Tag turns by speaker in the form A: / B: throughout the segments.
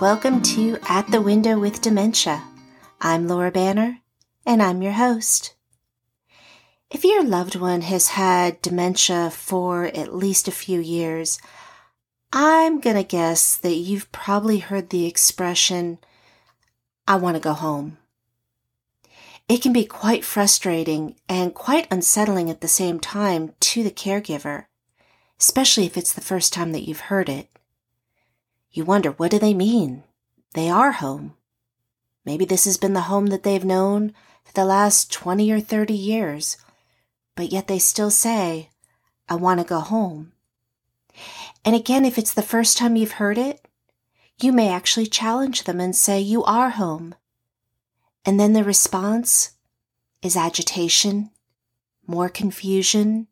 A: Welcome to At the Window with Dementia. I'm Laura Banner, and I'm your host. If your loved one has had dementia for at least a few years, I'm going to guess that you've probably heard the expression, I want to go home. It can be quite frustrating and quite unsettling at the same time to the caregiver, especially if it's the first time that you've heard it. You wonder, what do they mean? They are home. Maybe this has been the home that they've known for the last 20 or 30 years, but yet they still say, I want to go home. And again, if it's the first time you've heard it, you may actually challenge them and say, You are home. And then the response is agitation, more confusion,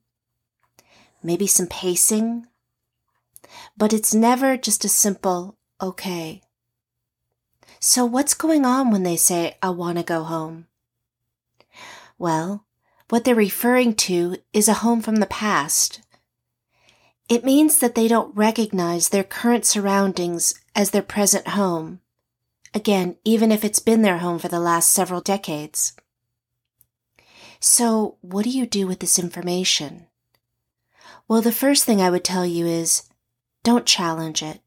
A: maybe some pacing. But it's never just a simple, okay. So what's going on when they say, I want to go home? Well, what they're referring to is a home from the past. It means that they don't recognize their current surroundings as their present home. Again, even if it's been their home for the last several decades. So, what do you do with this information? Well, the first thing I would tell you is don't challenge it.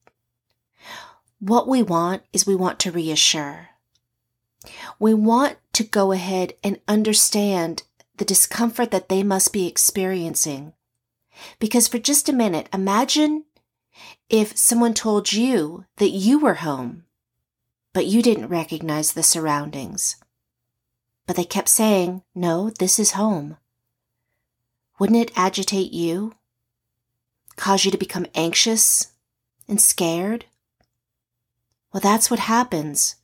A: What we want is we want to reassure. We want to go ahead and understand the discomfort that they must be experiencing. Because for just a minute, imagine if someone told you that you were home, but you didn't recognize the surroundings. But they kept saying, no, this is home. Wouldn't it agitate you? Cause you to become anxious and scared? Well, that's what happens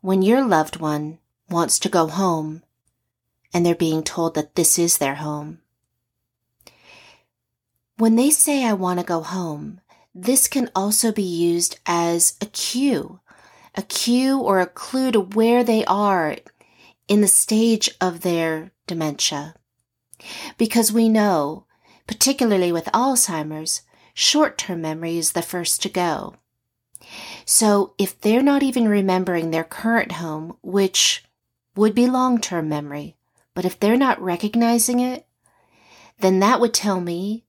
A: when your loved one wants to go home and they're being told that this is their home. When they say, I want to go home, this can also be used as a cue, a cue or a clue to where they are in the stage of their dementia. Because we know, particularly with Alzheimer's, short term memory is the first to go. So if they're not even remembering their current home, which would be long term memory, but if they're not recognizing it, then that would tell me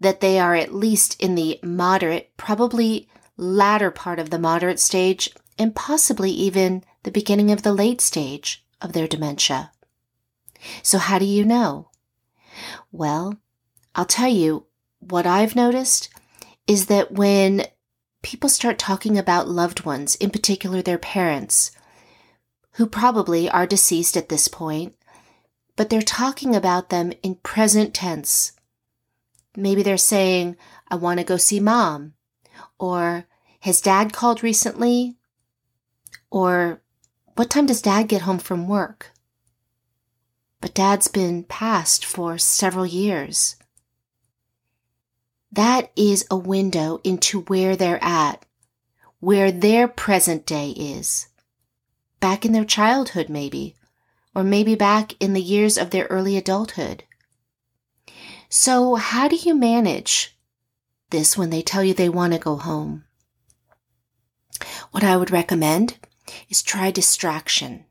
A: that they are at least in the moderate, probably latter part of the moderate stage, and possibly even the beginning of the late stage of their dementia. So, how do you know? Well, I'll tell you what I've noticed is that when people start talking about loved ones, in particular their parents, who probably are deceased at this point, but they're talking about them in present tense. Maybe they're saying, I want to go see mom, or has dad called recently? Or what time does dad get home from work? But dad's been passed for several years. That is a window into where they're at, where their present day is. Back in their childhood, maybe, or maybe back in the years of their early adulthood. So, how do you manage this when they tell you they want to go home? What I would recommend is try distraction.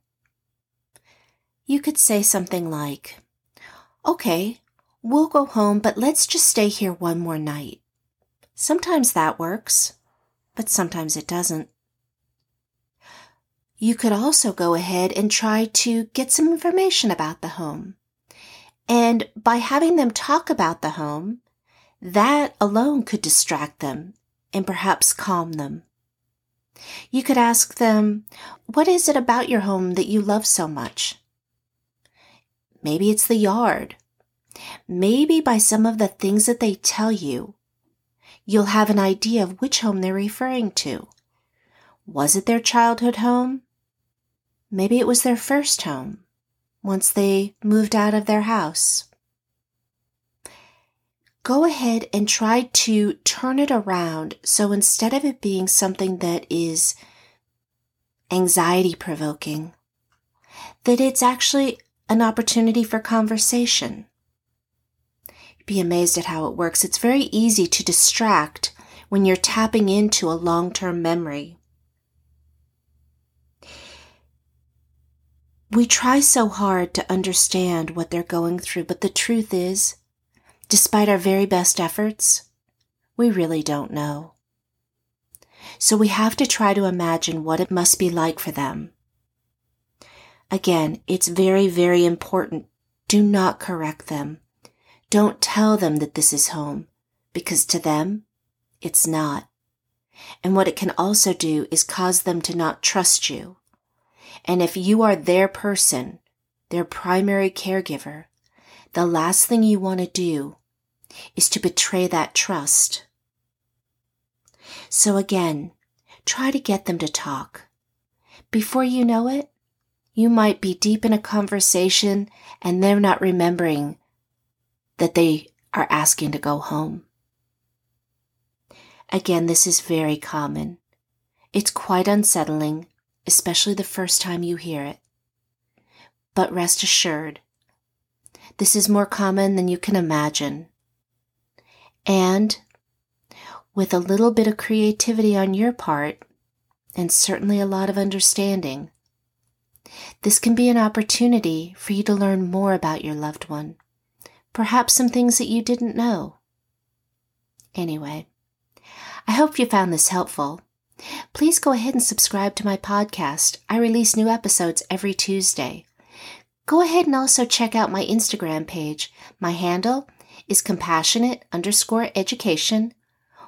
A: You could say something like, Okay, We'll go home, but let's just stay here one more night. Sometimes that works, but sometimes it doesn't. You could also go ahead and try to get some information about the home. And by having them talk about the home, that alone could distract them and perhaps calm them. You could ask them, What is it about your home that you love so much? Maybe it's the yard Maybe by some of the things that they tell you, you'll have an idea of which home they're referring to. Was it their childhood home? Maybe it was their first home once they moved out of their house. Go ahead and try to turn it around so instead of it being something that is anxiety provoking, that it's actually an opportunity for conversation be amazed at how it works. It's very easy to distract when you're tapping into a long term memory. We try so hard to understand what they're going through, but the truth is, despite our very best efforts, we really don't know. So we have to try to imagine what it must be like for them. Again, it's very, very important. Do not correct them. Don't tell them that this is home, because to them, it's not. And what it can also do is cause them to not trust you. And if you are their person, their primary caregiver, the last thing you want to do is to betray that trust. So again, try to get them to talk. Before you know it, you might be deep in a conversation and they're not remembering that they are asking to go home. Again, this is very common. It's quite unsettling, especially the first time you hear it. But rest assured, this is more common than you can imagine. And with a little bit of creativity on your part, and certainly a lot of understanding, this can be an opportunity for you to learn more about your loved one, perhaps some things that you didn't know. Anyway, I hope you found this helpful. Please go ahead and subscribe to my podcast. I release new episodes every Tuesday. Go ahead and also check out my Instagram page. My handle is compassionate underscore education,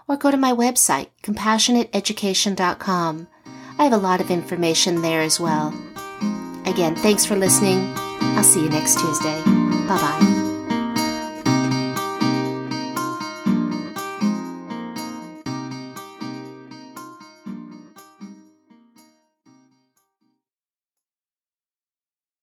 A: or go to my website, compassionateeducation.com. I have a lot of information there as well. Again, thanks for listening. I'll see you next Tuesday. Bye bye.